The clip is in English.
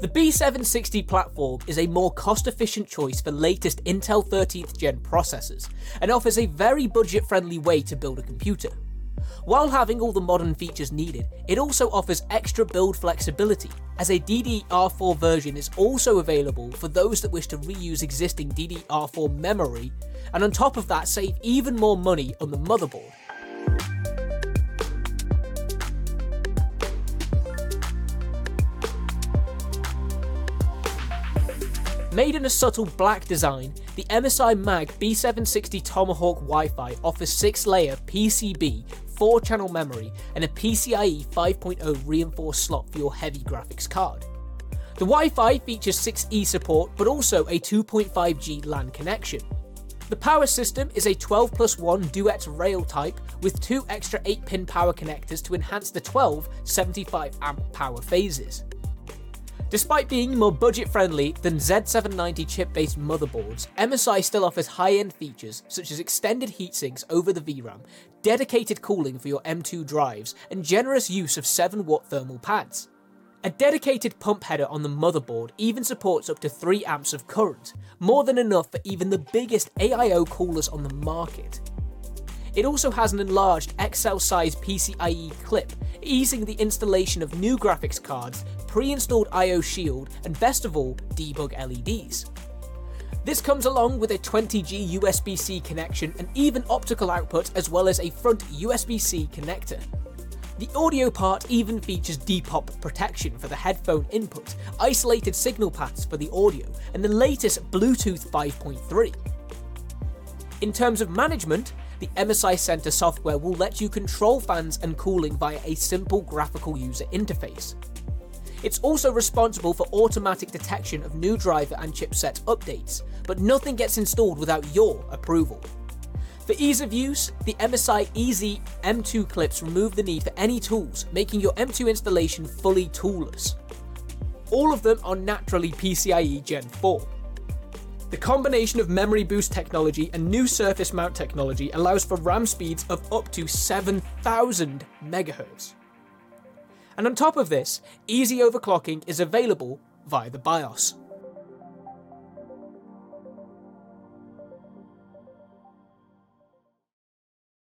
The B760 platform is a more cost efficient choice for latest Intel 13th gen processors and offers a very budget friendly way to build a computer. While having all the modern features needed, it also offers extra build flexibility, as a DDR4 version is also available for those that wish to reuse existing DDR4 memory, and on top of that, save even more money on the motherboard. Made in a subtle black design, the MSI Mag B760 Tomahawk Wi Fi offers 6 layer PCB, 4 channel memory, and a PCIe 5.0 reinforced slot for your heavy graphics card. The Wi Fi features 6E support but also a 2.5G LAN connection. The power system is a 12 plus 1 duet rail type with two extra 8 pin power connectors to enhance the 12 75 amp power phases. Despite being more budget friendly than Z790 chip based motherboards, MSI still offers high end features such as extended heatsinks over the VRM, dedicated cooling for your M2 drives, and generous use of 7 watt thermal pads. A dedicated pump header on the motherboard even supports up to 3 amps of current, more than enough for even the biggest AIO coolers on the market. It also has an enlarged XL size PCIe clip, easing the installation of new graphics cards, pre installed IO Shield, and best of all, debug LEDs. This comes along with a 20G USB C connection and even optical output, as well as a front USB C connector. The audio part even features depop protection for the headphone input, isolated signal paths for the audio, and the latest Bluetooth 5.3. In terms of management, the MSI Center software will let you control fans and cooling via a simple graphical user interface. It's also responsible for automatic detection of new driver and chipset updates, but nothing gets installed without your approval. For ease of use, the MSI Easy M2 clips remove the need for any tools, making your M2 installation fully toolless. All of them are naturally PCIe Gen 4. The combination of memory boost technology and new surface mount technology allows for RAM speeds of up to 7000 MHz. And on top of this, easy overclocking is available via the BIOS.